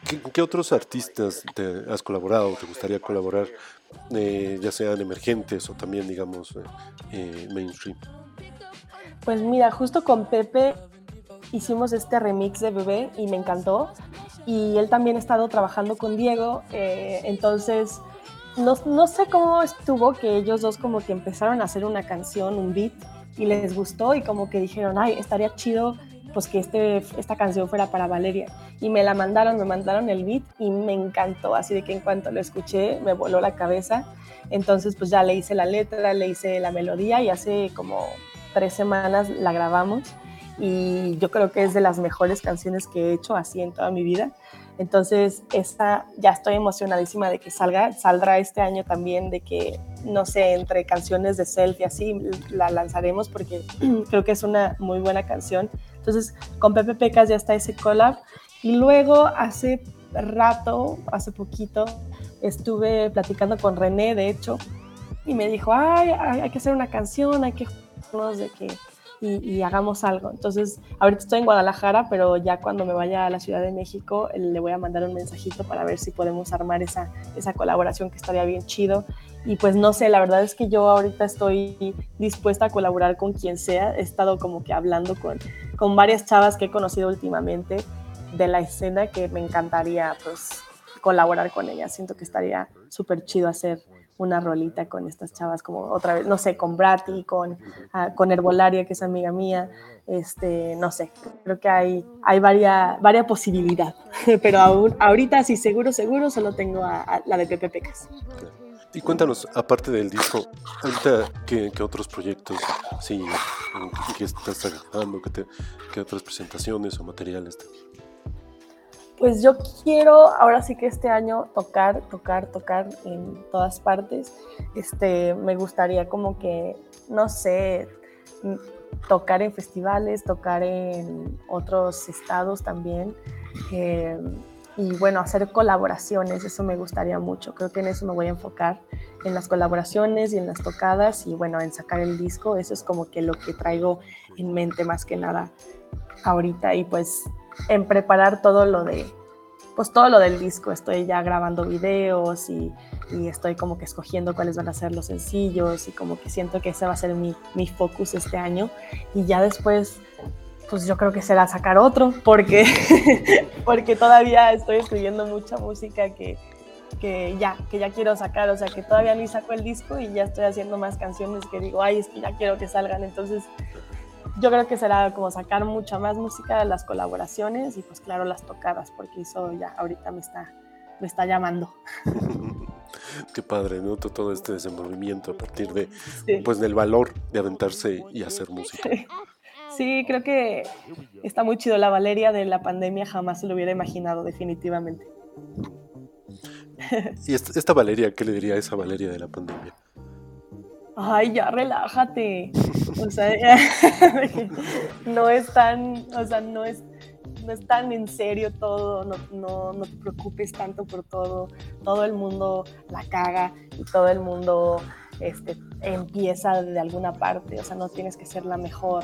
¿Qué, qué otros artistas te has colaborado o te gustaría colaborar, eh, ya sean emergentes o también, digamos, eh, eh, mainstream? Pues mira, justo con Pepe hicimos este remix de Bebé y me encantó. Y él también ha estado trabajando con Diego, eh, entonces no, no sé cómo estuvo que ellos dos como que empezaron a hacer una canción, un beat, y les gustó y como que dijeron, ay, estaría chido pues que este, esta canción fuera para Valeria. Y me la mandaron, me mandaron el beat y me encantó, así de que en cuanto lo escuché me voló la cabeza. Entonces pues ya le hice la letra, le hice la melodía y hace como tres semanas la grabamos y yo creo que es de las mejores canciones que he hecho así en toda mi vida. Entonces, esta ya estoy emocionadísima de que salga, saldrá este año también, de que, no sé, entre canciones de selfie así, la lanzaremos porque [CLEARS THROAT] creo que es una muy buena canción. Entonces, con Pepe Pecas ya está ese collab. Y luego, hace rato, hace poquito, estuve platicando con René, de hecho, y me dijo, ay, hay, hay que hacer una canción, hay que de que y, y, hagamos algo. Entonces, ahorita estoy en Guadalajara, pero ya cuando me vaya a la Ciudad de México, le voy a mandar un mensajito para ver si podemos armar esa, esa colaboración que estaría bien chido. Y pues no sé, la verdad es que yo ahorita estoy dispuesta a colaborar con quien sea. He estado como que hablando con, con varias chavas que he conocido últimamente de la escena que me encantaría pues colaborar con ellas. Siento que estaría súper chido hacer una rolita con estas chavas, como otra vez, no sé, con Brati, con, uh, con Herbolaria, que es amiga mía, este, no sé, creo que hay, hay varias varia posibilidad, [LAUGHS] pero aún, ahorita sí, seguro, seguro, solo tengo a, a la de Pepe Pecas. Y cuéntanos, aparte del disco, ahorita, ¿qué, qué otros proyectos, sí, que estás trabajando, qué, te, qué otras presentaciones o materiales? Te... Pues yo quiero ahora sí que este año tocar, tocar, tocar en todas partes. Este, me gustaría como que, no sé, tocar en festivales, tocar en otros estados también. Eh, y bueno, hacer colaboraciones, eso me gustaría mucho. Creo que en eso me voy a enfocar, en las colaboraciones y en las tocadas y bueno, en sacar el disco. Eso es como que lo que traigo en mente más que nada ahorita y pues en preparar todo lo de, pues todo lo del disco. Estoy ya grabando videos y, y estoy como que escogiendo cuáles van a ser los sencillos y como que siento que ese va a ser mi, mi focus este año. Y ya después pues yo creo que será sacar otro, porque, [LAUGHS] porque todavía estoy escribiendo mucha música que, que, ya, que ya quiero sacar, o sea, que todavía ni saco el disco y ya estoy haciendo más canciones que digo, ay, es que ya quiero que salgan, entonces yo creo que será como sacar mucha más música, las colaboraciones y pues claro, las tocadas, porque eso ya ahorita me está, me está llamando. [LAUGHS] Qué padre, ¿no? Todo este desenvolvimiento a partir de, Sí. pues, del valor de aventarse y hacer música. Sí, creo que está muy chido. La Valeria de la pandemia jamás se lo hubiera imaginado, definitivamente. Y esta, esta Valeria, ¿qué le diría a esa Valeria de la pandemia? Ay, ya relájate. O sea, [LAUGHS] no es tan, o sea, no es, no es tan en serio todo, no, no, no te preocupes tanto por todo. Todo el mundo la caga y todo el mundo este, empieza de alguna parte. O sea, no tienes que ser la mejor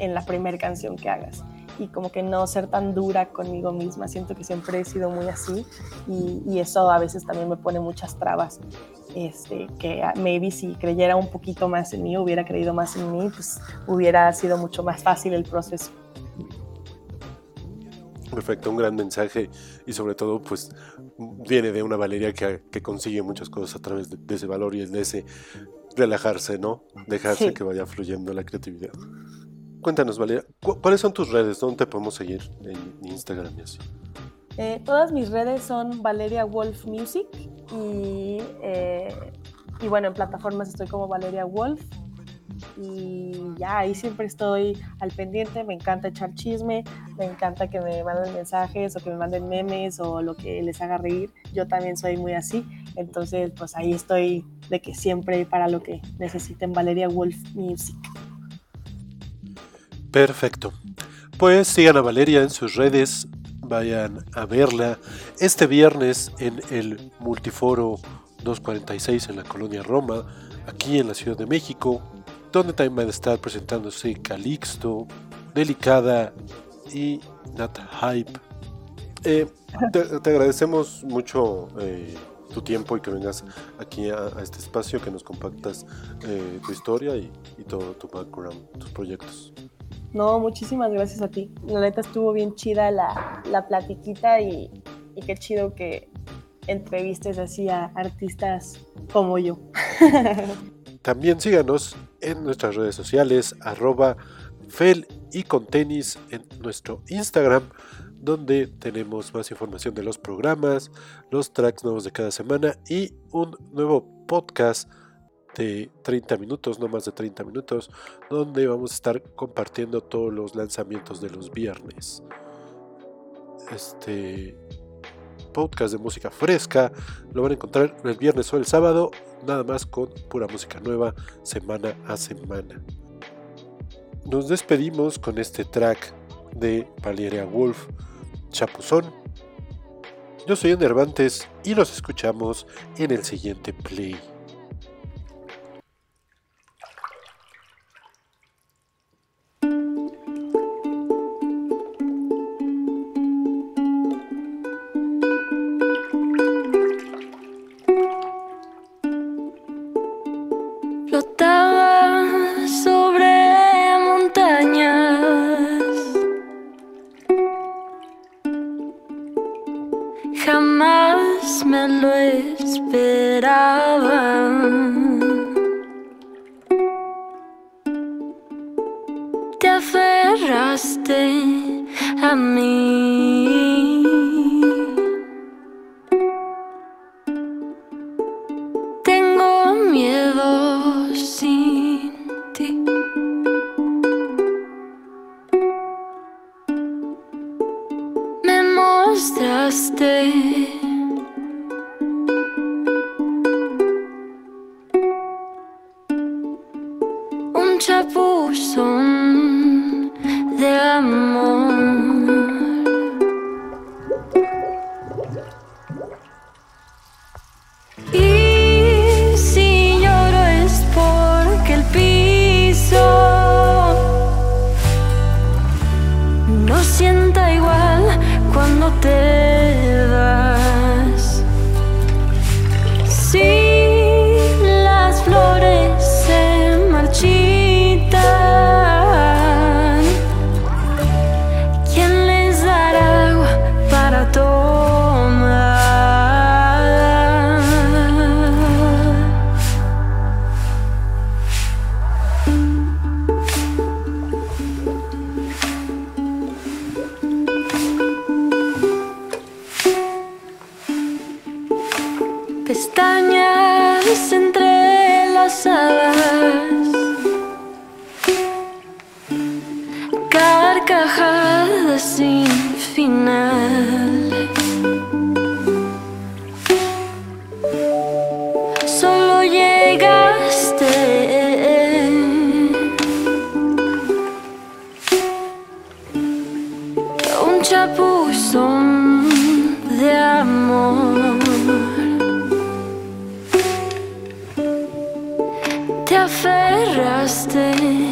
en la primera canción que hagas. Y como que no ser tan dura conmigo misma. Siento que siempre he sido muy así y, y eso a veces también me pone muchas trabas este, que maybe si creyera un poquito más en mí, hubiera creído más en mí, pues hubiera sido mucho más fácil el proceso. Perfecto, un gran mensaje y sobre todo pues viene de una Valeria que, que consigue muchas cosas a través de, de ese valor y de ese relajarse, ¿no? Dejarse Sí. que vaya fluyendo la creatividad. Cuéntanos, Valeria, ¿cu- ¿cuáles son tus redes? ¿Dónde te podemos seguir en Instagram y así? Eh, todas mis redes son Valeria Wolf Music y, eh, y bueno, en plataformas estoy como Valeria Wolf y ya ahí siempre estoy al pendiente, me encanta echar chisme, me encanta que me manden mensajes o que me manden memes o lo que les haga reír, yo también soy muy así, entonces pues ahí estoy de que siempre para lo que necesiten Valeria Wolf Music. Perfecto. Pues sigan a Valeria en sus redes, vayan a verla este viernes en el Multiforo 246 en la colonia Roma, aquí en la Ciudad de México, donde también van a estar presentándose Calixto, Delicada y Nat Hype. Eh, te, agradecemos mucho eh, tu tiempo y que vengas aquí a, este espacio, que nos compartas eh, tu historia y todo tu background, tus proyectos. No, muchísimas gracias a ti. La neta estuvo bien chida la, la platiquita y, qué chido que entrevistes así a artistas como yo. [LAUGHS] También síganos en nuestras redes sociales, arroba fel y con tenis en nuestro Instagram, donde tenemos más información de los programas, los tracks nuevos de cada semana y un nuevo podcast de 30 minutos, no más de 30 minutos, donde vamos a estar compartiendo todos los lanzamientos de los viernes. Este podcast de música fresca lo van a encontrar el viernes o el sábado, nada más con pura música nueva, semana a semana. Nos despedimos con este track de Valeria Wolf, Chapuzón. Yo soy Enervantes y nos escuchamos en el siguiente play. Aferraste a mí. Te aferraste a mí.